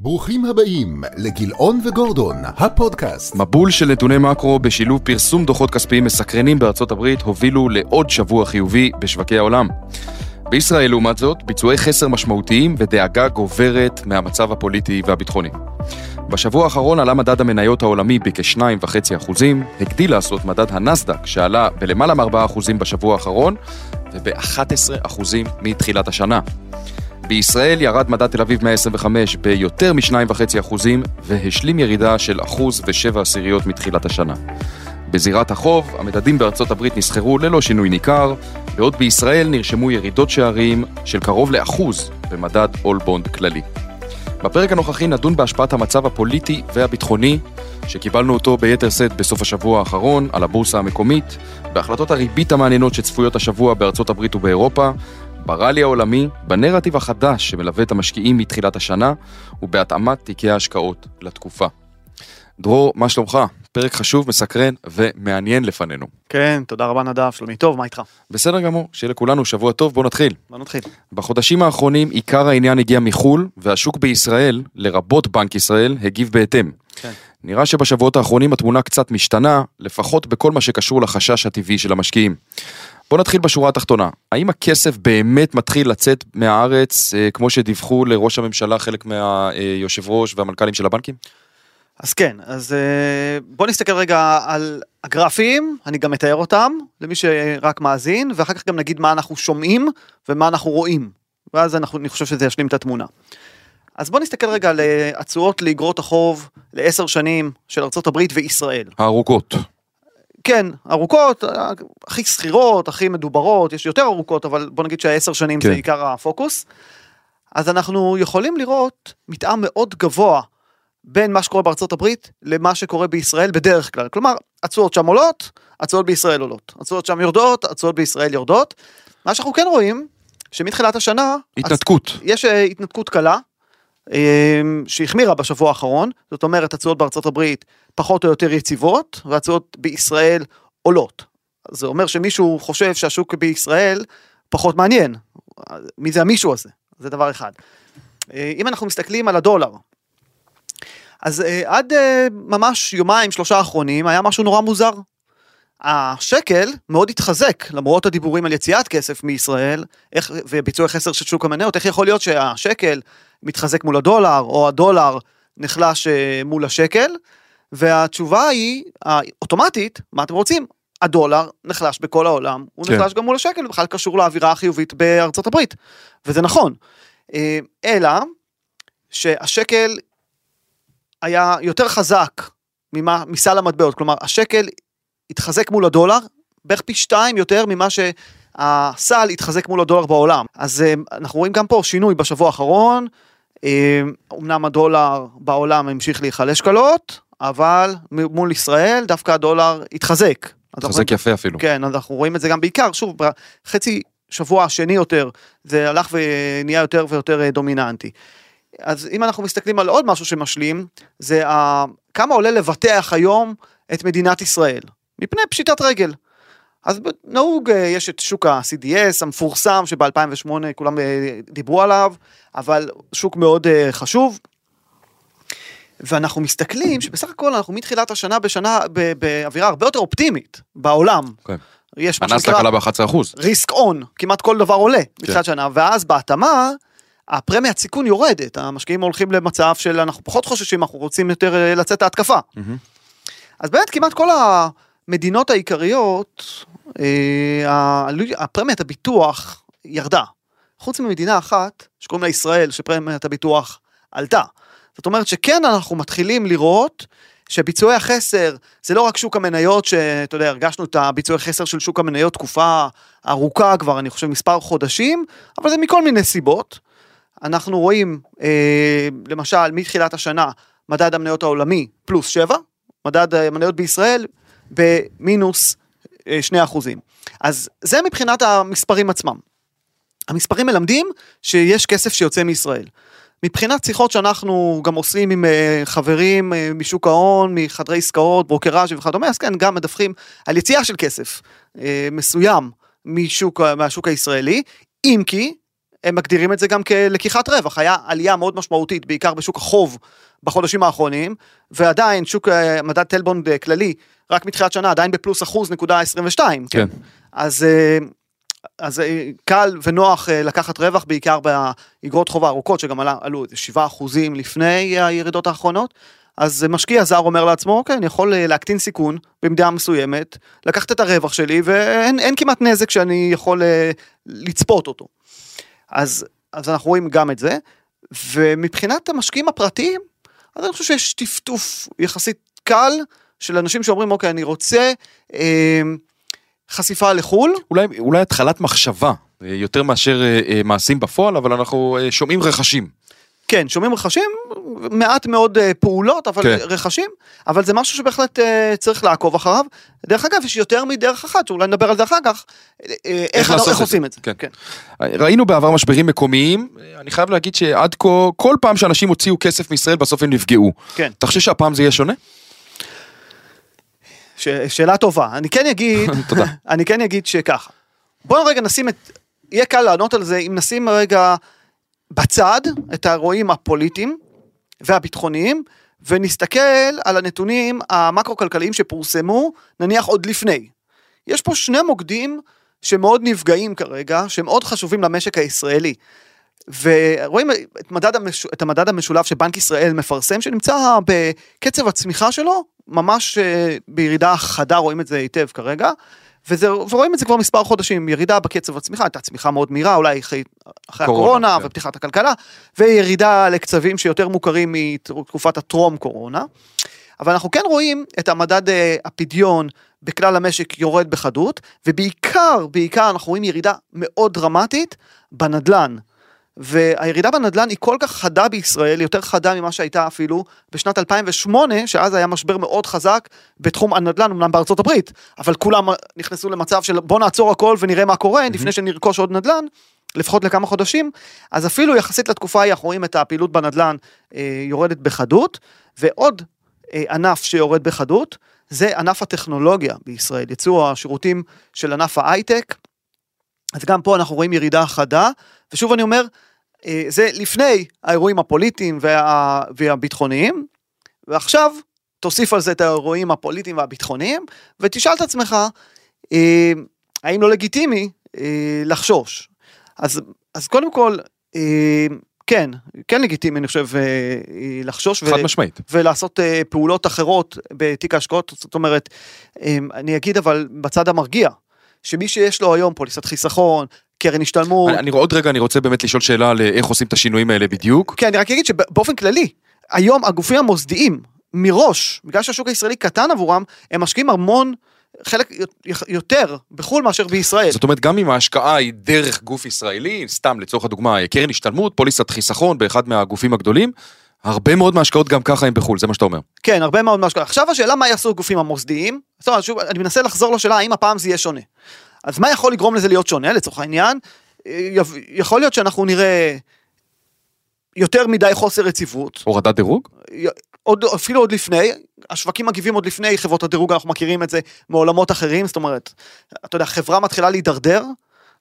ברוכים הבאים לגילאון וגורדון, הפודקאסט. מבול של נתוני מקרו בשילוב פרסום דוחות כספיים מסקרנים בארצות הברית הובילו לעוד שבוע חיובי בשווקי העולם. בישראל, לעומת זאת, ביצועי חסר משמעותיים ודאגה גוברת מהמצב הפוליטי והביטחוני. בשבוע האחרון עלה מדד המניות העולמי בכ-2.5%, הגדיל לעשות מדד הנסדק, שעלה בלמעלה מ-4% בשבוע האחרון וב-11% מתחילת השנה. בישראל ירד מדד תל אביב 125 ביותר מ-2.5% והשלים ירידה של אחוז ושבע עשיריות מתחילת השנה. בזירת החוב, המדדים בארצות הברית נסחרו ללא שינוי ניכר, בעוד בישראל נרשמו ירידות שערים של קרוב לאחוז במדד אול בונד כללי. בפרק הנוכחי נדון בהשפעת המצב הפוליטי והביטחוני, שקיבלנו אותו ביתר שאת בסוף השבוע האחרון, על הבורסה המקומית, בהחלטות הריבית המעניינות שצפויות השבוע בארצות הברית ובאירופה, בראלי העולמי, בנרטיב החדש שמלווה את המשקיעים מתחילת השנה, ובהתאמת תיקי ההשקעות לתקופה. דרור, מה שלומך? פרק חשוב, מסקרן ומעניין לפנינו. כן, תודה רבה נדב, שלומי טוב, מה איתך? בסדר גמור, שיהיה לכולנו שבוע טוב, בוא נתחיל. בוא נתחיל. בחודשים האחרונים עיקר העניין הגיע מחו"ל, והשוק בישראל, לרבות בנק ישראל, הגיב בהתאם. כן. נראה שבשבועות האחרונים התמונה קצת משתנה, לפחות בכל מה שקשור לחשש הטבעי של המשקיעים. בוא נתחיל בשורה התחתונה. האם הכסף באמת מתחיל לצאת מהארץ, אה, כמו שדיווחו לראש הממשלה חלק מהיושב ראש והמנכ"לים של הבנקים? אז כן, אז אה, בוא נסתכל רגע על הגרפים, אני גם מתאר אותם, למי שרק מאזין, ואחר כך גם נגיד מה אנחנו שומעים ומה אנחנו רואים. ואז אנחנו, אני חושב שזה ישלים את התמונה. אז בוא נסתכל רגע על אה, התשואות לאגרות החוב לעשר שנים של ארה"ב וישראל. הארוכות. כן, ארוכות, הכי שכירות, הכי מדוברות, יש יותר ארוכות, אבל בוא נגיד שהעשר שנים כן. זה עיקר הפוקוס. אז אנחנו יכולים לראות מתאם מאוד גבוה בין מה שקורה בארצות הברית למה שקורה בישראל בדרך כלל. כלומר, התשואות שם עולות, התשואות בישראל עולות. התשואות שם יורדות, התשואות בישראל יורדות. מה שאנחנו כן רואים, שמתחילת השנה... התנתקות. יש אה, התנתקות קלה, שהחמירה בשבוע האחרון, זאת אומרת התשואות בארצות הברית פחות או יותר יציבות, והתשואות בישראל עולות. זה אומר שמישהו חושב שהשוק בישראל פחות מעניין. מי זה המישהו הזה? זה דבר אחד. אה, אם אנחנו מסתכלים על הדולר, אז אה, עד אה, ממש יומיים שלושה האחרונים היה משהו נורא מוזר. השקל מאוד התחזק למרות הדיבורים על יציאת כסף מישראל איך, וביצועי חסר של שוק המניות, איך יכול להיות שהשקל מתחזק מול הדולר או הדולר נחלש אה, מול השקל והתשובה היא אוטומטית מה אתם רוצים הדולר נחלש בכל העולם הוא כן. נחלש גם מול השקל בכלל קשור לאווירה החיובית בארצות הברית וזה נכון אה, אלא שהשקל היה יותר חזק ממה, מסל המטבעות, כלומר השקל התחזק מול הדולר בערך פי שתיים יותר ממה שהסל התחזק מול הדולר בעולם. אז אה, אנחנו רואים גם פה שינוי בשבוע האחרון, אה, אמנם הדולר בעולם המשיך להיחלש קלות, אבל מול ישראל דווקא הדולר התחזק. התחזק יפה אפילו. כן, אנחנו רואים את זה גם בעיקר, שוב, בחצי שבוע השני יותר, זה הלך ונהיה יותר ויותר אה, דומיננטי. אז אם אנחנו מסתכלים על עוד משהו שמשלים, זה ה... כמה עולה לבטח היום את מדינת ישראל, מפני פשיטת רגל. אז נהוג, אה, יש את שוק ה-CDS המפורסם שב-2008 כולם אה, דיברו עליו, אבל שוק מאוד אה, חשוב. ואנחנו מסתכלים שבסך הכל אנחנו מתחילת השנה בשנה באווירה הרבה יותר אופטימית בעולם. כן. יש מה שנקרא עלה ב-11%. ריסק און, כמעט כל דבר עולה בתחילת שנה, ואז בהתאמה, הפרמיית סיכון יורדת, המשקיעים הולכים למצב של אנחנו פחות חוששים, אנחנו רוצים יותר לצאת להתקפה. מהמם. אז באמת כמעט כל המדינות העיקריות, הפרמיית הביטוח ירדה. חוץ ממדינה אחת, שקוראים לה ישראל, שפרמיית הביטוח עלתה. זאת אומרת שכן אנחנו מתחילים לראות שביצועי החסר זה לא רק שוק המניות שאתה יודע הרגשנו את הביצועי חסר של שוק המניות תקופה ארוכה כבר אני חושב מספר חודשים אבל זה מכל מיני סיבות. אנחנו רואים אה, למשל מתחילת השנה מדד המניות העולמי פלוס 7 מדד המניות בישראל במינוס אה, 2 אחוזים אז זה מבחינת המספרים עצמם. המספרים מלמדים שיש כסף שיוצא מישראל. מבחינת שיחות שאנחנו גם עושים עם אה, חברים אה, משוק ההון, מחדרי עסקאות, ברוקראז' וכדומה, אז כן, גם מדווחים על יציאה של כסף אה, מסוים משוק, מהשוק הישראלי, אם כי הם מגדירים את זה גם כלקיחת רווח. היה עלייה מאוד משמעותית, בעיקר בשוק החוב בחודשים האחרונים, ועדיין שוק אה, מדד טלבונד אה, כללי, רק מתחילת שנה, עדיין בפלוס אחוז נקודה 22. כן. אז, אה, אז אה, קל ונוח אה, לקחת רווח, בעיקר באגרות חוב הארוכות, שגם עלה, עלו איזה 7 אחוזים לפני הירידות האחרונות. אז משקיע זר אומר לעצמו, אוקיי, אני יכול להקטין סיכון במידה מסוימת, לקחת את הרווח שלי, ואין אין כמעט נזק שאני יכול לצפות אותו. אז, אז אנחנו רואים גם את זה, ומבחינת המשקיעים הפרטיים, אז אני חושב שיש טפטוף יחסית קל של אנשים שאומרים, אוקיי, אני רוצה אה, חשיפה לחו"ל, אולי, אולי התחלת מחשבה, אה, יותר מאשר אה, אה, מעשים בפועל, אבל אנחנו אה, שומעים רכשים. כן, שומעים רכשים, מעט מאוד אה, פעולות, אבל כן. רכשים, אבל זה משהו שבהחלט אה, צריך לעקוב אחריו. דרך אגב, יש יותר מדרך אחת, שאולי נדבר על זה אחר כך, אה, אה, איך, לעשות איך עושים זה. את זה. כן. כן. ראינו בעבר משברים מקומיים, אני חייב להגיד שעד כה, כל פעם שאנשים הוציאו כסף מישראל, בסוף הם נפגעו. כן. אתה חושב שהפעם זה יהיה שונה? ש- שאלה טובה. אני כן אגיד. אני כן אגיד שככה. בואו רגע נשים את, יהיה קל לענות על זה אם נשים רגע בצד את האירועים הפוליטיים והביטחוניים, ונסתכל על הנתונים המקרו-כלכליים שפורסמו, נניח עוד לפני. יש פה שני מוקדים שמאוד נפגעים כרגע, שמאוד חשובים למשק הישראלי. ורואים את, מדד המש... את המדד המשולב שבנק ישראל מפרסם, שנמצא בקצב הצמיחה שלו, ממש אה, בירידה חדה, רואים את זה היטב כרגע, וזה, ורואים את זה כבר מספר חודשים, ירידה בקצב הצמיחה, הייתה צמיחה מאוד מהירה, אולי אחרי, אחרי קורונה, הקורונה כן. ופתיחת הכלכלה, וירידה לקצבים שיותר מוכרים מתקופת הטרום קורונה. אבל אנחנו כן רואים את המדד אה, הפדיון בכלל המשק יורד בחדות, ובעיקר, בעיקר אנחנו רואים ירידה מאוד דרמטית בנדלן. והירידה בנדלן היא כל כך חדה בישראל, יותר חדה ממה שהייתה אפילו בשנת 2008, שאז היה משבר מאוד חזק בתחום הנדלן, אמנם בארצות הברית, אבל כולם נכנסו למצב של בוא נעצור הכל ונראה מה קורה לפני שנרכוש עוד נדלן. לפחות לכמה חודשים, אז אפילו יחסית לתקופה ההיא אנחנו רואים את הפעילות בנדלן אה, יורדת בחדות, ועוד אה, ענף שיורד בחדות, זה ענף הטכנולוגיה בישראל, ייצור השירותים של ענף ההייטק, אז גם פה אנחנו רואים ירידה חדה, ושוב אני אומר, אה, זה לפני האירועים הפוליטיים וה, והביטחוניים, ועכשיו תוסיף על זה את האירועים הפוליטיים והביטחוניים, ותשאל את עצמך, אה, האם לא לגיטימי אה, לחשוש? אז, אז קודם כל, אה, כן, כן לגיטימי, אני חושב, אה, אה, לחשוש. חד משמעית. ולעשות פעולות אחרות בתיק ההשקעות, זאת אומרת, אני אגיד אבל בצד המרגיע, שמי שיש לו היום פוליסת חיסכון, קרן השתלמות, אני, אני עוד רגע, אני רוצה באמת לשאול שאלה על אה, איך עושים את השינויים האלה בדיוק. כן, אני רק אגיד שבאופן כללי, היום הגופים המוסדיים, מראש, בגלל שהשוק הישראלי קטן עבורם, הם משקיעים המון, חלק יותר בחו"ל מאשר בישראל. זאת אומרת, גם אם ההשקעה היא דרך גוף ישראלי, סתם לצורך הדוגמה, קרן השתלמות, פוליסת חיסכון באחד מהגופים הגדולים, הרבה מאוד מההשקעות גם ככה הם בחו"ל, זה מה שאתה אומר. כן, הרבה מאוד מהשקעות. עכשיו השאלה מה יעשו הגופים המוסדיים, זאת אומרת, שוב, אני מנסה לחזור לשאלה האם הפעם זה יהיה שונה. אז מה יכול לגרום לזה להיות שונה לצורך העניין? אה, יכול להיות שאנחנו נראה יותר מדי חוסר יציבות, הורדת דירוג? עוד, אפילו עוד לפני, השווקים מגיבים עוד לפני חברות הדירוג, אנחנו מכירים את זה מעולמות אחרים, זאת אומרת, אתה יודע, חברה מתחילה להידרדר,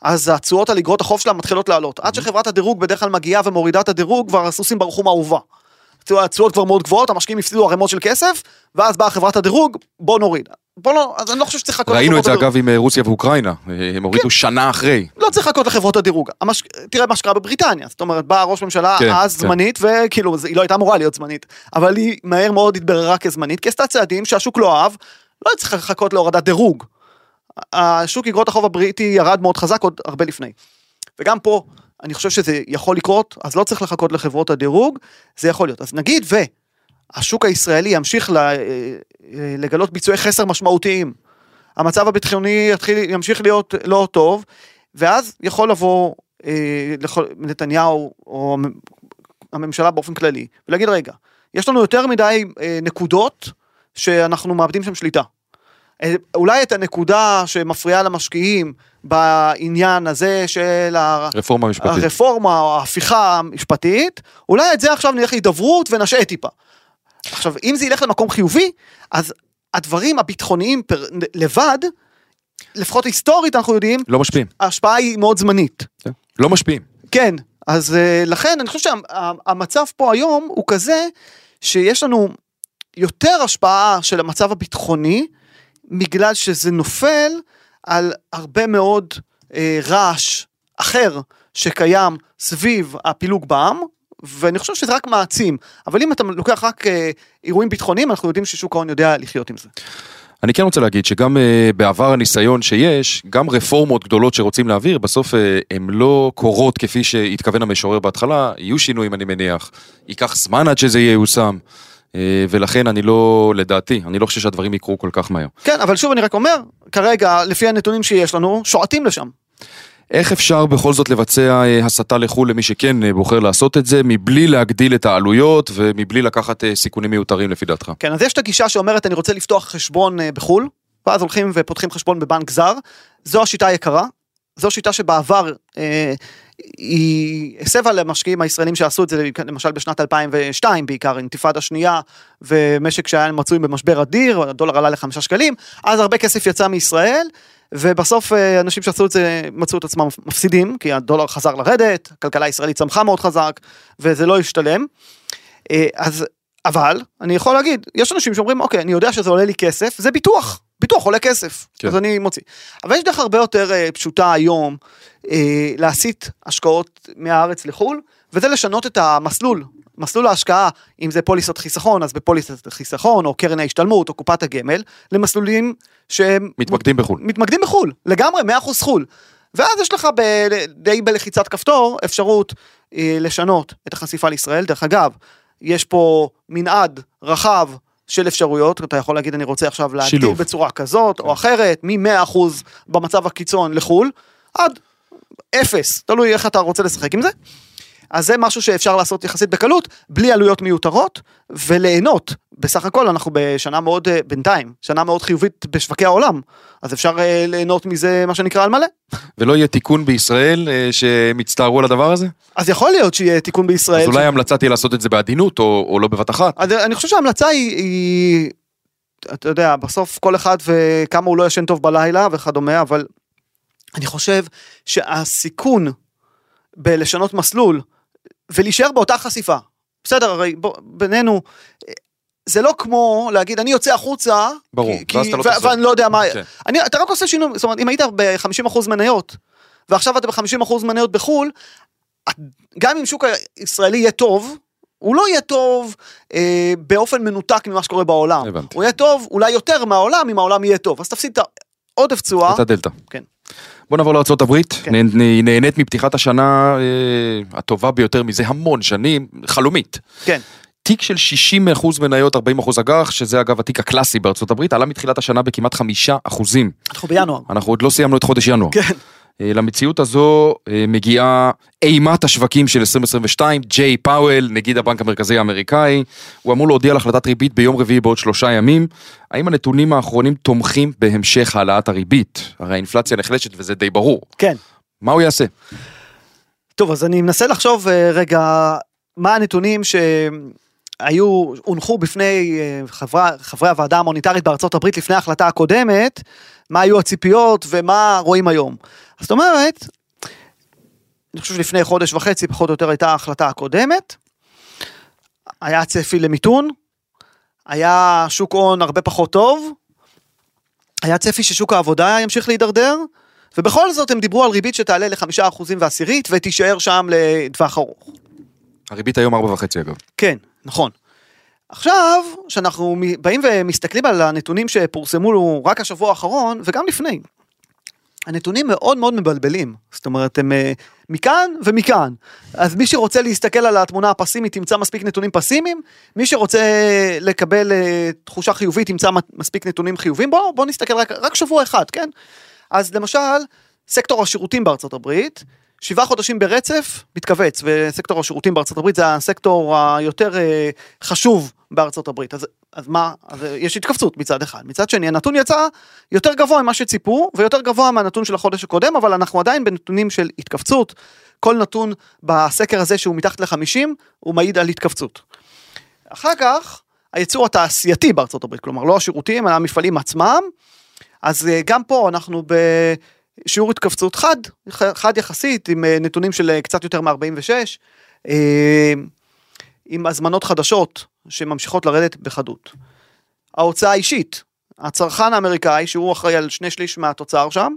אז התשואות על אגרות החוב שלה מתחילות לעלות. עד שחברת הדירוג בדרך כלל מגיעה ומורידה את הדירוג, כבר הסוסים ברחו מהאהובה. התשואות כבר מאוד גבוהות, המשקיעים הפסידו ערימות של כסף, ואז באה חברת הדירוג, בוא נוריד. בוא לא, אז אני לא חושב שצריך לחכות ראינו את זה לחברות אגב עם אה, רוסיה ואוקראינה, אה, הם הורידו שנה אחרי. לא צריך לחכות לחברות הדירוג. המש... תראה מה שקרה בבריטניה, זאת אומרת, באה ראש ממשלה כן, אז כן. זמנית, וכאילו, זה- היא לא הייתה אמורה להיות זמנית, אבל היא מהר מאוד התבררה כזמנית, כי עשתה צעדים שהשוק לא אהב, לא צריך לחכות להורדת דירוג. השוק אגרות החוב הבריטי ירד מאוד חזק עוד הרבה לפני. וגם פה, אני חושב שזה יכול לקרות, אז לא צריך לחכות לחברות הדירוג, זה יכול להיות. אז נגיד והשוק הישראלי ימשיך. אה, אה, לגלות ביצועי חסר משמעותיים, המצב הביטחוני יתחיל, ימשיך להיות לא טוב, ואז יכול לבוא אה, לכל, נתניהו או המ- הממשלה באופן כללי, ולהגיד רגע, יש לנו יותר מדי אה, נקודות שאנחנו מאבדים שם שליטה. אה, אולי את הנקודה שמפריעה למשקיעים בעניין הזה של ה- רפורמה משפטית. הרפורמה או ההפיכה המשפטית, אולי את זה עכשיו נלך להידברות ונשעה טיפה. עכשיו, אם זה ילך למקום חיובי, אז הדברים הביטחוניים פר, לבד, לפחות היסטורית אנחנו יודעים, לא משפיעים. ההשפעה היא מאוד זמנית. כן. לא משפיעים. כן, אז אה, לכן אני חושב שהמצב פה היום הוא כזה שיש לנו יותר השפעה של המצב הביטחוני, בגלל שזה נופל על הרבה מאוד אה, רעש אחר שקיים סביב הפילוג בעם, ואני חושב שזה רק מעצים, אבל אם אתה לוקח רק אה, אירועים ביטחוניים, אנחנו יודעים ששוק ההון יודע לחיות עם זה. אני כן רוצה להגיד שגם uh, בעבר הניסיון שיש, גם רפורמות גדולות שרוצים להעביר, בסוף uh, הן לא קורות כפי שהתכוון המשורר בהתחלה, יהיו שינויים אני מניח, ייקח זמן עד שזה ייושם. Uh, ולכן אני לא, לדעתי, אני לא חושב שהדברים יקרו כל כך מהר. כן, אבל שוב אני רק אומר, כרגע, לפי הנתונים שיש לנו, שועטים לשם. איך אפשר בכל זאת לבצע הסתה לחו"ל למי שכן בוחר לעשות את זה, מבלי להגדיל את העלויות ומבלי לקחת סיכונים מיותרים לפי דעתך? כן, אז יש את הגישה שאומרת אני רוצה לפתוח חשבון בחו"ל, ואז הולכים ופותחים חשבון בבנק זר, זו השיטה היקרה, זו שיטה שבעבר אה, היא הסבה למשקיעים הישראלים שעשו את זה למשל בשנת 2002 בעיקר אינתיפאדה שנייה ומשק שהיה מצוי במשבר אדיר הדולר עלה לחמישה שקלים אז הרבה כסף יצא מישראל ובסוף אה, אנשים שעשו את זה מצאו את עצמם מפסידים כי הדולר חזר לרדת הכלכלה הישראלית צמחה מאוד חזק וזה לא השתלם. אה, אז אבל אני יכול להגיד יש אנשים שאומרים אוקיי אני יודע שזה עולה לי כסף זה ביטוח ביטוח עולה כסף כן. אז אני מוציא אבל יש דרך הרבה יותר uh, פשוטה היום uh, להסיט השקעות מהארץ לחו"ל וזה לשנות את המסלול מסלול ההשקעה אם זה פוליסות חיסכון אז בפוליסות חיסכון או קרן ההשתלמות או קופת הגמל למסלולים שהם מתמקדים בחו"ל מתמקדים בחו"ל לגמרי 100% חו"ל. ואז יש לך ב, די בלחיצת כפתור אפשרות אה, לשנות את החשיפה לישראל דרך אגב יש פה מנעד רחב של אפשרויות, אתה יכול להגיד אני רוצה עכשיו להגדיל בצורה כזאת או אחרת, מ-100% במצב הקיצון לחו"ל, עד אפס, תלוי איך אתה רוצה לשחק עם זה. אז זה משהו שאפשר לעשות יחסית בקלות, בלי עלויות מיותרות, וליהנות. בסך הכל אנחנו בשנה מאוד, אה, בינתיים, שנה מאוד חיובית בשווקי העולם, אז אפשר אה, ליהנות מזה, מה שנקרא, על מלא. ולא יהיה תיקון בישראל אה, שהם יצטערו על הדבר הזה? אז יכול להיות שיהיה תיקון בישראל. אז אולי ההמלצה תהיה לעשות את זה בעדינות, או, או לא בבת אחת. אז אני חושב שההמלצה היא, היא, אתה יודע, בסוף כל אחד וכמה הוא לא ישן טוב בלילה וכדומה, אבל אני חושב שהסיכון בלשנות מסלול, ולהישאר באותה חשיפה. בסדר, הרי בוא, בינינו, זה לא כמו להגיד אני יוצא החוצה, ברור, כי, ואז אתה לא תחזור. ואני לא יודע מה, כן. אני, אתה רק עושה שינוי, זאת אומרת אם היית ב-50% מניות, ועכשיו אתה ב-50% מניות בחו"ל, גם אם שוק הישראלי יהיה טוב, הוא לא יהיה טוב אה, באופן מנותק ממה שקורה בעולם. הבנתי. הוא יהיה טוב אולי יותר מהעולם אם העולם יהיה טוב, אז תפסיד את העודף תשואה. את הדלתא. כן. בוא נעבור לארה"ב, כן. נהנית מפתיחת השנה אה, הטובה ביותר מזה המון שנים, חלומית. כן. תיק של 60% מניות, 40% אג"ח, שזה אגב התיק הקלאסי בארצות הברית, עלה מתחילת השנה בכמעט 5%. אנחנו בינואר. אנחנו עוד לא סיימנו את חודש ינואר. כן. אה, למציאות הזו אה, מגיעה אימת השווקים של 2022, ג'יי פאוול, נגיד הבנק המרכזי האמריקאי, הוא אמור להודיע על החלטת ריבית ביום רביעי בעוד שלושה ימים. האם הנתונים האחרונים תומכים בהמשך העלאת הריבית? הרי האינפלציה נחלשת וזה די ברור. כן. מה הוא יעשה? טוב, אז אני מנסה לחשוב אה, רגע מה הנתונים שהיו, הונחו בפני חברי, חברי הוועדה המוניטרית בארצות הברית לפני ההחלטה הקודמת, מה היו הציפיות ומה רואים היום. זאת אומרת, אני חושב שלפני חודש וחצי פחות או יותר הייתה ההחלטה הקודמת, היה צפי למיתון, היה שוק הון הרבה פחות טוב, היה צפי ששוק העבודה ימשיך להידרדר, ובכל זאת הם דיברו על ריבית שתעלה לחמישה אחוזים ועשירית ותישאר שם לטווח ארוך. הריבית היום ארבע וחצי אגב. כן, נכון. עכשיו, כשאנחנו באים ומסתכלים על הנתונים שפורסמו רק השבוע האחרון, וגם לפני, הנתונים מאוד מאוד מבלבלים, זאת אומרת הם אה, מכאן ומכאן, אז מי שרוצה להסתכל על התמונה הפסימית ימצא מספיק נתונים פסימיים, מי שרוצה לקבל אה, תחושה חיובית ימצא מספיק נתונים חיוביים, בואו בוא נסתכל רק, רק שבוע אחד, כן? אז למשל, סקטור השירותים בארצות הברית, שבעה חודשים ברצף מתכווץ, וסקטור השירותים בארצות הברית זה הסקטור היותר אה, חשוב בארצות הברית. אז, אז מה, אז יש התכווצות מצד אחד. מצד שני, הנתון יצא יותר גבוה ממה שציפו, ויותר גבוה מהנתון של החודש הקודם, אבל אנחנו עדיין בנתונים של התכווצות. כל נתון בסקר הזה שהוא מתחת ל-50, הוא מעיד על התכווצות. אחר כך, הייצור התעשייתי בארצות הברית, כלומר לא השירותים, אלא המפעלים עצמם, אז אה, גם פה אנחנו ב... שיעור התכווצות חד, חד יחסית, עם אה, נתונים של אה, קצת יותר מ-46, עם הזמנות חדשות שממשיכות לרדת בחדות. ההוצאה האישית, הצרכן האמריקאי, שהוא אחראי על שני שליש מהתוצר שם,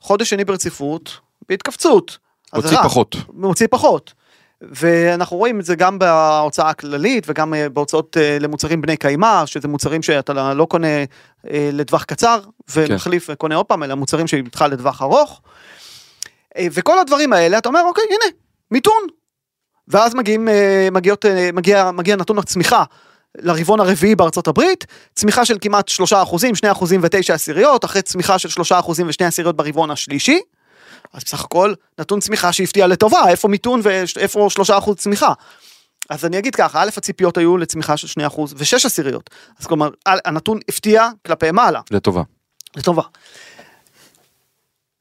חודש שני ברציפות, בהתכווצות. מוציא. פחות. מוציא פחות. ואנחנו רואים את זה גם בהוצאה הכללית וגם אה, בהוצאות אה, למוצרים בני קיימא, שזה מוצרים שאתה לא קונה אה, לטווח קצר ומחליף וקונה עוד פעם, אלא מוצרים שאיתך לטווח ארוך. וכל הדברים האלה, אתה אומר, אוקיי, הנה, מיתון. ואז מגיעים, אה, מגיעות, אה, מגיע, מגיע נתון הצמיחה לרבעון הרביעי בארצות הברית, צמיחה של כמעט 3 אחוזים, 2 אחוזים ו-9 עשיריות, אחרי צמיחה של 3 אחוזים ו-2 עשיריות ברבעון השלישי. אז בסך הכל נתון צמיחה שהפתיע לטובה, איפה מיתון ואיפה 3 אחוז צמיחה. אז אני אגיד ככה, א', הציפיות היו לצמיחה של 2 אחוז ו-6 עשיריות. אז כלומר, הנתון הפתיע כלפי מעלה. לטובה. לטובה.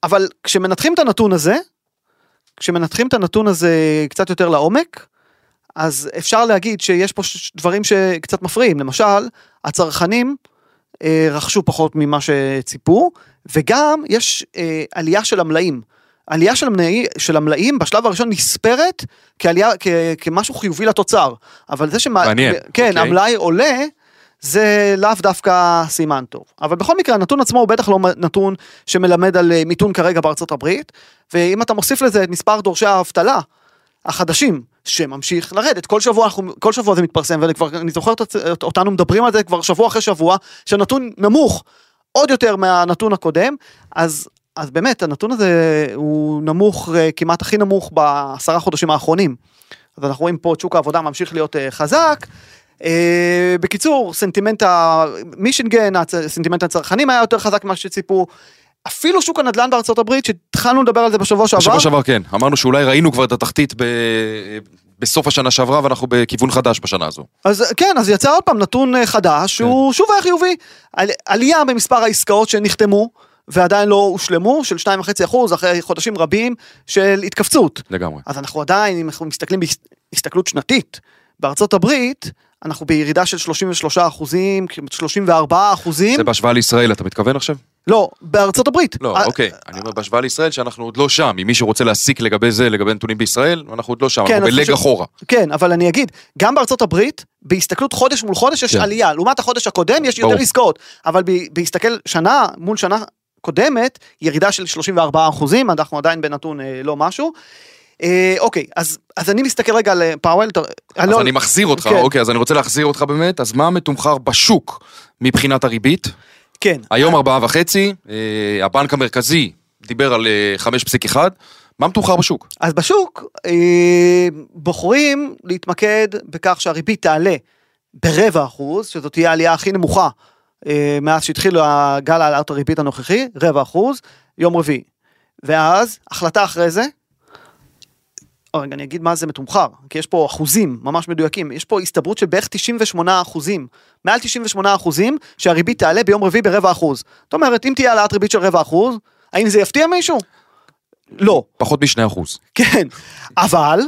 אבל כשמנתחים את הנתון הזה, כשמנתחים את הנתון הזה קצת יותר לעומק, אז אפשר להגיד שיש פה דברים שקצת מפריעים. למשל, הצרכנים אה, רכשו פחות ממה שציפו, וגם יש אה, עלייה של המלאים. עלייה של המלאים, של המלאים בשלב הראשון נספרת כעלייה, כ, כמשהו חיובי לתוצר. אבל זה שמה... מעניין, כן, אוקיי. המלאי עולה, זה לאו דווקא סימן טוב. אבל בכל מקרה, הנתון עצמו הוא בטח לא נתון שמלמד על אה, מיתון כרגע בארצות הברית, ואם אתה מוסיף לזה את מספר דורשי האבטלה החדשים, שממשיך לרדת, כל שבוע, כל שבוע זה מתפרסם, ואני זוכר אותנו מדברים על זה כבר שבוע אחרי שבוע, שהנתון נמוך עוד יותר מהנתון הקודם, אז, אז באמת, הנתון הזה הוא נמוך, אה, כמעט הכי נמוך בעשרה חודשים האחרונים. אז אנחנו רואים פה את שוק העבודה ממשיך להיות אה, חזק. אה, בקיצור, סנטימנט המישינגן, הצ- סנטימנט הצרכנים היה יותר חזק ממה שציפו. אפילו שוק הנדל"ן בארצות הברית, שהתחלנו לדבר על זה בשבוע שעבר. בשבוע שעבר כן, אמרנו שאולי ראינו כבר את התחתית ב... בסוף השנה שעברה ואנחנו בכיוון חדש בשנה הזו. אז כן, אז יצא עוד פעם נתון אה, חדש, שהוא שוב היה חיובי. על, עלייה במספר העסקאות שנחתמו, ועדיין לא הושלמו, של 2.5 אחוז, אחרי חודשים רבים של התכווצות. לגמרי. אז אנחנו עדיין, אם אנחנו מסתכלים בהסתכלות שנתית, בארצות הברית, אנחנו בירידה של 33 אחוזים, 34 אחוזים. זה בהשוואה לישראל אתה מתכוון עכשיו? לא, בארצות הברית. לא, אוקיי. אני אומר בהשוואה לישראל שאנחנו עוד לא שם. אם מישהו רוצה להסיק לגבי זה, לגבי נתונים בישראל, אנחנו עוד לא שם, כן, אנחנו בלג אחורה. כן, אבל אני אגיד, גם בארצות הברית, בהסתכלות חודש מול חודש יש כן. עלייה. לעומת החודש הקודם יש יותר. עסקאות. אבל בהסתכל שנה מול שנה קודמת, ירידה של 34 אחוזים, אנחנו עדיין בנתון אה, לא משהו. אה, אוקיי, אז, אז אני מסתכל רגע על אה, פאוול. אתה- אז לא- אני מחזיר אותך, כן. אוקיי, אז אני רוצה להחזיר אותך באמת, אז מה מתומחר בשוק מבחינת הריבית? כן, היום ארבעה וחצי, אה, הבנק המרכזי דיבר על אה, חמש פסיק אחד, מה מתומחר בשוק? אז בשוק אה, בוחרים להתמקד בכך שהריבית תעלה ברבע אחוז, שזאת תהיה העלייה הכי נמוכה אה, מאז שהתחיל הגל העלאת הריבית הנוכחי, רבע אחוז, יום רביעי. ואז, החלטה אחרי זה, אני אגיד מה זה מתומחר, כי יש פה אחוזים ממש מדויקים, יש פה הסתברות של בערך 98 אחוזים, מעל 98 אחוזים שהריבית תעלה ביום רביעי ברבע אחוז. זאת אומרת, אם תהיה העלאת ריבית של רבע אחוז, האם זה יפתיע מישהו? לא. פחות משני אחוז. כן, אבל,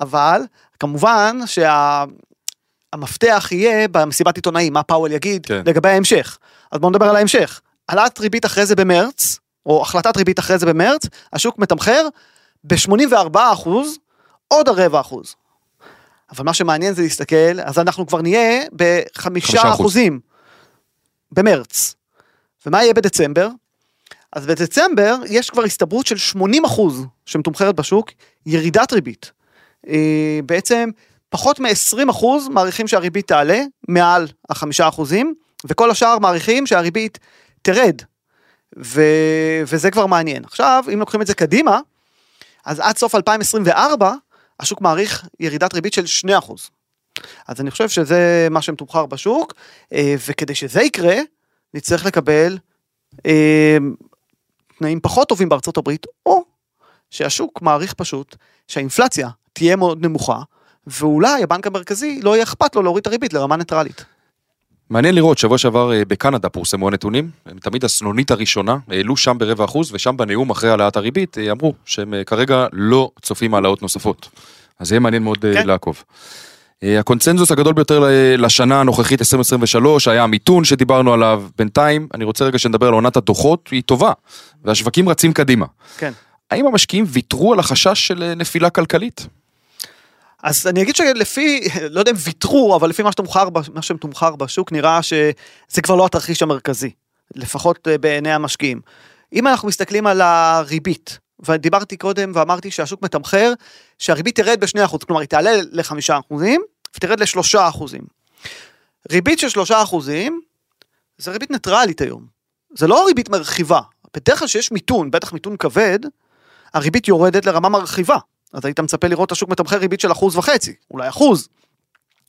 אבל, כמובן שהמפתח יהיה במסיבת עיתונאים, מה פאוול יגיד כן. לגבי ההמשך. אז בואו נדבר על ההמשך. העלאת ריבית אחרי זה במרץ, או החלטת ריבית אחרי זה במרץ, השוק מתמחר ב-84 אחוז, עוד הרבע אחוז. אבל מה שמעניין זה להסתכל, אז אנחנו כבר נהיה בחמישה חמישה אחוז. אחוזים במרץ. ומה יהיה בדצמבר? אז בדצמבר יש כבר הסתברות של 80 אחוז שמתומחרת בשוק, ירידת ריבית. אה, בעצם פחות מ-20 אחוז מעריכים שהריבית תעלה, מעל החמישה אחוזים, וכל השאר מעריכים שהריבית תרד. ו... וזה כבר מעניין. עכשיו, אם לוקחים את זה קדימה, אז עד סוף 2024, השוק מעריך ירידת ריבית של 2 אחוז. אז אני חושב שזה מה שמתומחר בשוק, אה, וכדי שזה יקרה, נצטרך לקבל אה, תנאים פחות טובים בארצות הברית, או שהשוק מעריך פשוט שהאינפלציה תהיה מאוד נמוכה, ואולי הבנק המרכזי לא יהיה אכפת לו להוריד את הריבית לרמה ניטרלית. מעניין לראות, שבוע שעבר אה, בקנדה פורסמו הנתונים, הם תמיד הסנונית הראשונה, העלו שם ברבע אחוז, ושם בנאום אחרי העלאת הריבית אה, אמרו שהם אה, כרגע לא צופים העלאות נוספות. אז יהיה מעניין מאוד כן. לעקוב. הקונצנזוס הגדול ביותר לשנה הנוכחית 2023 היה המיתון שדיברנו עליו בינתיים, אני רוצה רגע שנדבר על עונת הדוחות, היא טובה, והשווקים רצים קדימה. כן. האם המשקיעים ויתרו על החשש של נפילה כלכלית? אז אני אגיד שלפי, לא יודע אם ויתרו, אבל לפי מה שתומחר, בש- מה שמתומחר בשוק, נראה שזה כבר לא התרחיש המרכזי, לפחות אה, בעיני המשקיעים. אם אנחנו מסתכלים על הריבית, ודיברתי קודם ואמרתי שהשוק מתמחר שהריבית תרד ב-2%, כלומר היא תעלה ל-5% ותרד ל-3%. ריבית של 3% זה ריבית ניטרלית היום, זה לא ריבית מרחיבה. בדרך כלל שיש מיתון, בטח מיתון כבד, הריבית יורדת לרמה מרחיבה. אז היית מצפה לראות את השוק מתמחר ריבית של אחוז וחצי, אולי אחוז.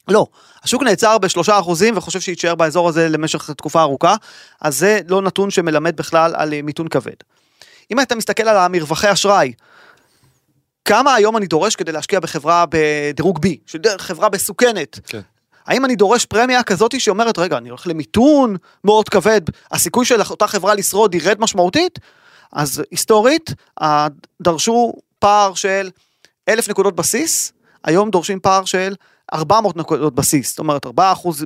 לא, השוק נעצר בשלושה אחוזים וחושב שיישאר באזור הזה למשך תקופה ארוכה, אז זה לא נתון שמלמד בכלל על אה, מיתון כבד. אם אתה מסתכל על המרווחי אשראי, כמה היום אני דורש כדי להשקיע בחברה בדירוג B, חברה מסוכנת? כן. האם אני דורש פרמיה כזאת שאומרת, רגע, אני הולך למיתון מאוד כבד, הסיכוי של אותה חברה לשרוד ירד משמעותית? אז היסטורית, דרשו פער של אלף נקודות בסיס, היום דורשים פער של 400 נקודות בסיס, זאת אומרת 4%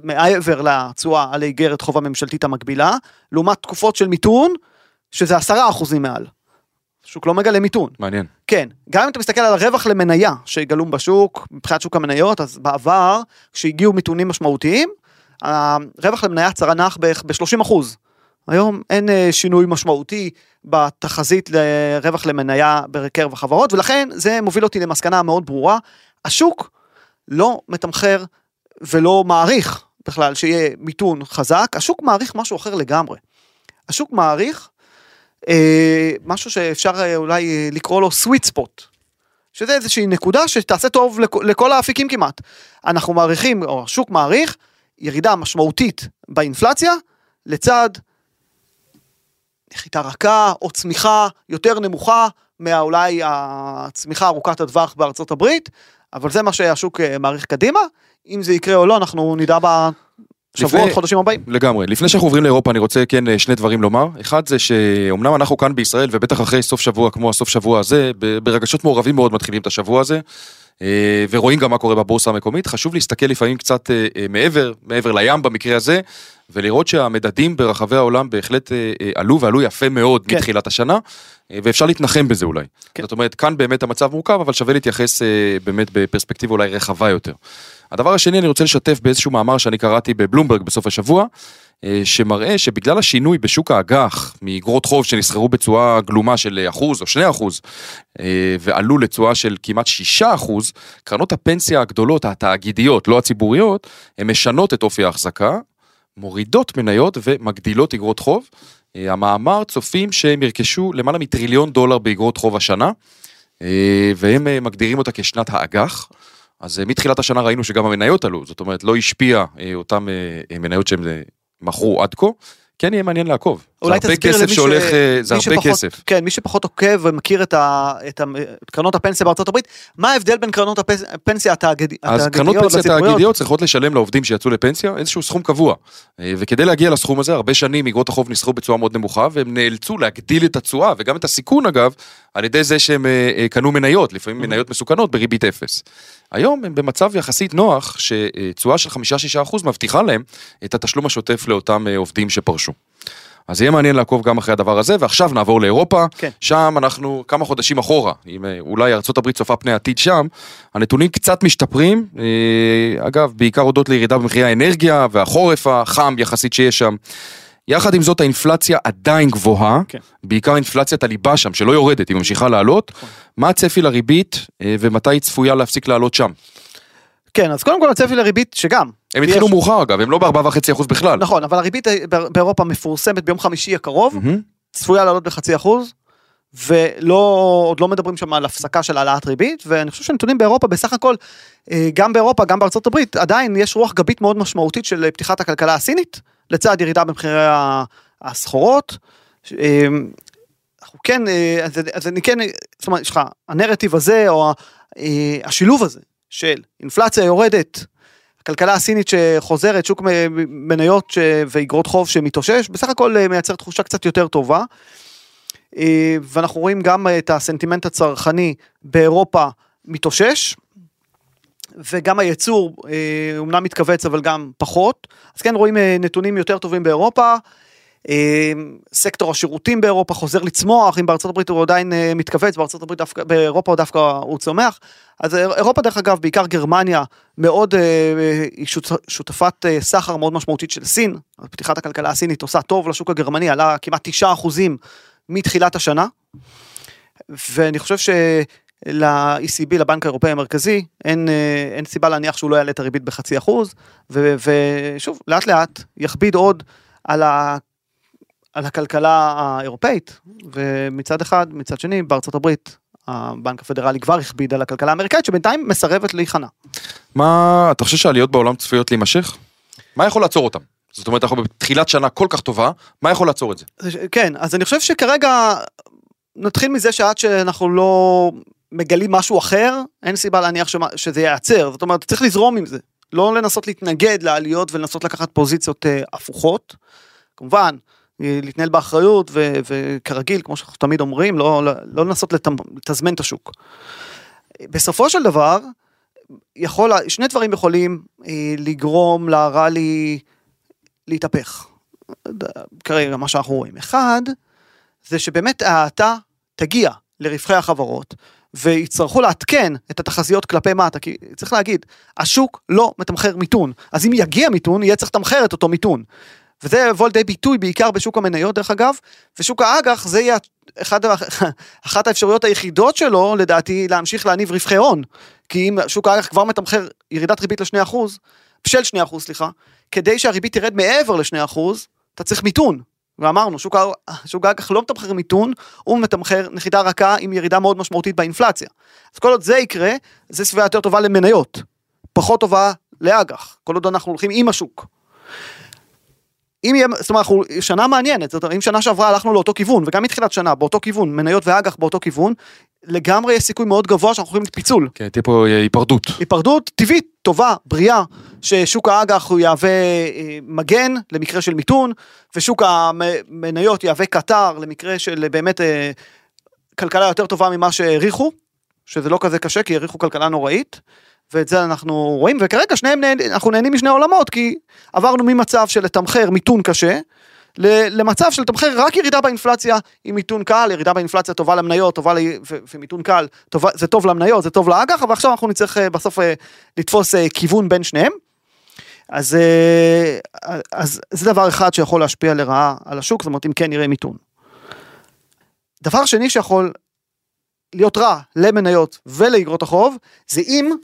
מעבר לתשואה על איגרת חוב הממשלתית המקבילה, לעומת תקופות של מיתון, שזה 10% מעל. שוק לא מגלה מיתון. מעניין. כן, גם אם אתה מסתכל על הרווח למניה שגלום בשוק, מבחינת שוק המניות, אז בעבר, כשהגיעו מיתונים משמעותיים, הרווח למניה צרנח בערך ב-30 אחוז. היום אין אה, שינוי משמעותי בתחזית לרווח למניה בקרב החברות, ולכן זה מוביל אותי למסקנה מאוד ברורה, השוק לא מתמחר ולא מעריך בכלל שיהיה מיתון חזק, השוק מעריך משהו אחר לגמרי. השוק מעריך אה, משהו שאפשר אה, אולי אה, לקרוא לו sweet spot, שזה איזושהי נקודה שתעשה טוב לכ- לכל האפיקים כמעט. אנחנו מעריכים, או השוק מעריך, ירידה משמעותית באינפלציה, לצד נחיתה רכה או צמיחה יותר נמוכה מהאולי הצמיחה ארוכת הטווח בארצות הברית, אבל זה מה שהשוק אה, מעריך קדימה. אם זה יקרה או לא, אנחנו נדע בשבועות, לפני- חודשים הבאים. לגמרי. לפני שאנחנו עוברים לאירופה, אני רוצה כן אה, שני דברים לומר. אחד זה שאומנם אנחנו כאן בישראל, ובטח אחרי סוף שבוע כמו הסוף שבוע הזה, ברגשות מעורבים מאוד מתחילים את השבוע הזה, אה, ורואים גם מה קורה בבורסה המקומית. חשוב להסתכל לפעמים קצת מעבר, מעבר לים במקרה הזה, ולראות שהמדדים ברחבי העולם בהחלט אה, אה, עלו ועלו יפה מאוד כן. מתחילת השנה, אה, ואפשר להתנחם בזה אולי. כן. זאת אומרת, כאן באמת המצב מורכב, אבל שווה להתייחס באמת בפרספקטיבה אולי רחבה יותר. הדבר השני, אני רוצה לשתף באיזשהו מאמר שאני קראתי בבלומברג בסוף השבוע, אה, שמראה שבגלל השינוי בשוק האג"ח, מאגרות חוב שנסחרו בתשואה גלומה של אחוז או שני אחוז, ועלו לתשואה של כמעט שישה אחוז, קרנות הפנסיה הגדולות, התאגידיות, לא הציבוריות, הן משנות את אופי ההחזקה, מורידות מניות ומגדילות אגרות חוב. אה, המאמר צופים שהם ירכשו למעלה מטריליון דולר באגרות חוב השנה, אה, והם אה, מגדירים אותה כשנת האג"ח. אז מתחילת השנה ראינו שגם המניות עלו, זאת אומרת לא השפיע אה, מניות שהם מכרו עד כה, כן יהיה מעניין לעקוב. אולי זה הרבה תסביר כסף למי ש- שהולך, אה, זה הרבה שפחות- כסף. כן, מי שפחות עוקב ומכיר את, ה, את, ה, את קרנות הפנסיה בארצות הברית, מה ההבדל בין קרנות הפנס- הפנסיה התאגד, אז התאגידיות קרנות פנסיה לציבוריות? תאגידיות צריכות לשלם לעובדים שיצאו לפנסיה איזשהו סכום קבוע. אה, וכדי להגיע לסכום הזה, הרבה שנים אגרות החוב נסחרו בצורה מאוד נמוכה, והם נאלצו להגדיל את התשואה, וגם את הסיכון אגב, על ידי זה שהם אה, קנו מניות, לפעמים מניות מסוכנות בריבית אפס. היום הם במצב יחסית נוח, שתשואה של 5-6% מבטיחה להם את התשלום השוטף לאותם עובדים שפרשו. אז יהיה מעניין לעקוב גם אחרי הדבר הזה, ועכשיו נעבור לאירופה, כן. שם אנחנו כמה חודשים אחורה, אם אה, אולי ארה"ב צופה פני עתיד שם, הנתונים קצת משתפרים, אה, אגב, בעיקר הודות לירידה במחירי האנרגיה והחורף החם יחסית שיש שם. יחד עם זאת האינפלציה עדיין גבוהה, כן. בעיקר אינפלציית הליבה שם, שלא יורדת, היא ממשיכה לעלות. מה הצפי לריבית אה, ומתי היא צפויה להפסיק לעלות שם? כן, אז קודם כל הצפי לריבית שגם. הם יש- התחילו מאוחר אגב, הם לא ב-4.5% בכלל. נכון, אבל הריבית בא- באירופה מפורסמת ביום חמישי הקרוב, מהמם. צפויה לעלות בחצי אחוז, ולא, עוד לא מדברים שם על הפסקה של העלאת ריבית, ואני חושב שהנתונים באירופה בסך הכל, אה, גם באירופה, גם בארצות הברית, עדיין יש רוח גבית מאוד משמעותית של אה, פתיחת הכלכלה הסינית, לצד ירידה במחירי הסחורות. אה, אנחנו כן, אה, אז, אז אני כן, אה, זאת אומרת, יש לך, הנרטיב הזה, או אה, השילוב הזה של אינפלציה יורדת, הכלכלה הסינית שחוזרת, שוק מניות ש- ואגרות חוב שמתאושש, בסך הכל אה, מייצר תחושה קצת יותר טובה. אה, ואנחנו רואים גם את הסנטימנט הצרכני באירופה מתאושש. וגם הייצור אה, אומנם מתכווץ אבל גם פחות, אז כן רואים אה, נתונים יותר טובים באירופה. אה, סקטור השירותים באירופה חוזר לצמוח, אם בארצות הברית הוא עדיין אה, מתכווץ, בארצות הברית דווקא, באירופה דווקא הוא צומח. אז אירופה דרך אגב, בעיקר גרמניה, מאוד, אה, היא שותפת אה, סחר מאוד משמעותית של סין, פתיחת הכלכלה הסינית עושה טוב לשוק הגרמני, עלה כמעט 9% מתחילת השנה. ואני חושב של-ECB, לבנק האירופאי המרכזי, אין, אין סיבה להניח שהוא לא יעלה את הריבית בחצי אחוז, ושוב, לאט לאט יכביד עוד על. על הכלכלה האירופאית, ומצד אחד, מצד שני, בארצות הברית, הבנק הפדרלי כבר הכביד על הכלכלה האמריקאית, שבינתיים מסרבת להיכנע. מה, אתה חושב שהעליות בעולם צפויות להימשך? מה יכול לעצור אותם? זאת אומרת, אנחנו בתחילת שנה כל כך טובה, מה יכול לעצור את זה? כן, אז אני חושב שכרגע, נתחיל מזה שעד שאנחנו לא מגלים משהו אחר, אין סיבה להניח שמה, שזה ייעצר, זאת אומרת, צריך לזרום עם זה. לא לנסות להתנגד לעליות ולנסות לקחת פוזיציות אה, הפוכות. כמובן, להתנהל באחריות ו- וכרגיל כמו שאנחנו תמיד אומרים לא, לא, לא לנסות לתזמן את השוק. בסופו של דבר יכול שני דברים יכולים אה, לגרום לראלי להתהפך. כרגע מה שאנחנו רואים אחד זה שבאמת ההאטה תגיע לרווחי החברות ויצטרכו לעדכן את התחזיות כלפי מטה, כי צריך להגיד, השוק לא מתמחר מיתון, אז אם יגיע מיתון, יהיה צריך לתמחר את אותו מיתון. וזה יבוא לידי ביטוי בעיקר בשוק המניות דרך אגב, ושוק האג"ח זה יהיה אחד, אחת האפשרויות היחידות שלו לדעתי להמשיך להניב רווחי הון. כי אם שוק האג"ח כבר מתמחר ירידת ריבית לשני אחוז, של שני אחוז סליחה, כדי שהריבית תרד מעבר לשני אחוז, אתה צריך מיתון. ואמרנו, שוק, שוק האג"ח לא מתמחר מיתון, הוא מתמחר נחיתה רכה עם ירידה מאוד משמעותית באינפלציה. אז כל עוד זה יקרה, זה סביבה יותר טובה למניות, פחות טובה לאג"ח, כל עוד אנחנו הולכים עם השוק. אם יהיה, זאת אומרת, אנחנו, שנה מעניינת, זאת אומרת, אם שנה שעברה הלכנו לאותו כיוון, וגם מתחילת שנה, באותו כיוון, מניות ואג"ח באותו כיוון, לגמרי יש סיכוי מאוד גבוה שאנחנו הולכים לפיצול. כן, תהיה פה אה, היפרדות. היפרדות טבעית, טובה, בריאה, ששוק האג"ח הוא יהווה אה, מגן למקרה של מיתון, ושוק המניות יהווה קטר למקרה של באמת אה, כלכלה יותר טובה ממה שהעריכו, שזה לא כזה קשה, כי העריכו כלכלה נוראית. ואת זה אנחנו רואים, וכרגע שניהם נהנים, אנחנו נהנים משני עולמות, כי עברנו ממצב של לתמחר מיתון קשה, למצב של לתמחר רק ירידה באינפלציה עם מיתון קל, ירידה באינפלציה טובה למניות, טובה ל... ומיתון קל, טובה, זה טוב למניות, זה טוב לאג"ח, אבל עכשיו אנחנו נצטרך אה, בסוף אה, לתפוס אה, כיוון בין שניהם. אז, אז זה דבר אחד שיכול להשפיע לרעה על השוק, זאת אומרת אם כן נראה מיתון. דבר שני שיכול להיות רע למניות ולאגרות החוב, זה אם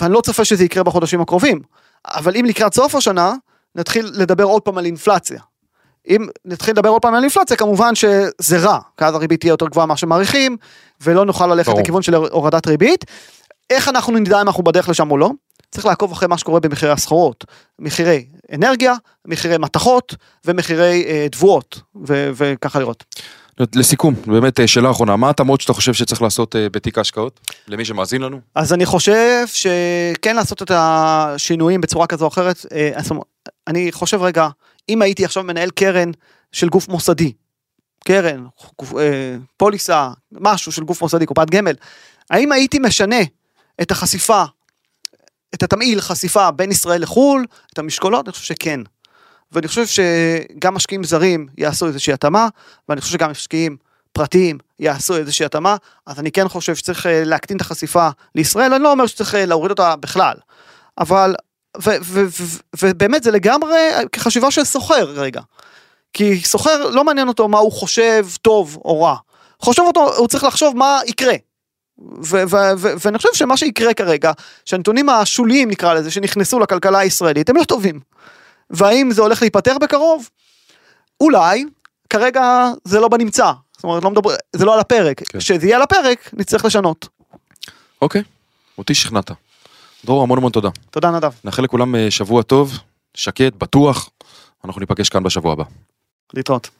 ואני לא צופה שזה יקרה בחודשים הקרובים, אבל אם לקראת סוף השנה, נתחיל לדבר עוד פעם על אינפלציה. אם נתחיל לדבר עוד פעם על אינפלציה, כמובן שזה רע, כי אז הריבית תהיה יותר גבוהה ממה שמעריכים, ולא נוכל ללכת ברור. לכיוון של הורדת ריבית. איך אנחנו נדע אם אנחנו בדרך לשם או לא? צריך לעקוב אחרי מה שקורה במחירי הסחורות, מחירי אנרגיה, מחירי מתכות ומחירי אה, תבואות, וככה לראות. לסיכום, באמת אה, שאלה אחרונה, מה התאמות שאתה חושב שצריך לעשות אה, בתיק ההשקעות? למי שמאזין לנו? אז אני חושב שכן לעשות את השינויים בצורה כזו או אחרת. אה, אני חושב רגע, אם הייתי עכשיו מנהל קרן של גוף מוסדי, קרן, פוליסה, משהו של גוף מוסדי, קופת גמל, האם הייתי משנה את החשיפה, את התמהיל חשיפה בין ישראל לחו"ל, את המשקולות? אני חושב שכן. ואני חושב שגם משקיעים זרים יעשו איזושהי התאמה, ואני חושב שגם משקיעים פרטיים יעשו איזושהי התאמה, אז אני כן חושב שצריך אה, להקטין את החשיפה לישראל, אני לא אומר שצריך אה, להוריד אותה בכלל, אבל, ובאמת זה לגמרי כחשיבה של סוחר רגע. כי סוחר לא מעניין אותו מה הוא חושב טוב או רע, חושב אותו, הוא צריך לחשוב מה יקרה. ואני חושב שמה שיקרה כרגע, שהנתונים השוליים נקרא לזה, שנכנסו לכלכלה הישראלית, הם לא טובים. והאם זה הולך להיפתר בקרוב? אולי, כרגע זה לא בנמצא, זאת אומרת, לא מדבר, זה לא על הפרק, כן. כשזה יהיה על הפרק, נצטרך לשנות. אוקיי, אותי שכנעת. דרור, המון המון תודה. תודה נדב. נאחל לכולם אה, שבוע טוב, שקט, בטוח, אנחנו ניפגש כאן בשבוע הבא. להתראות.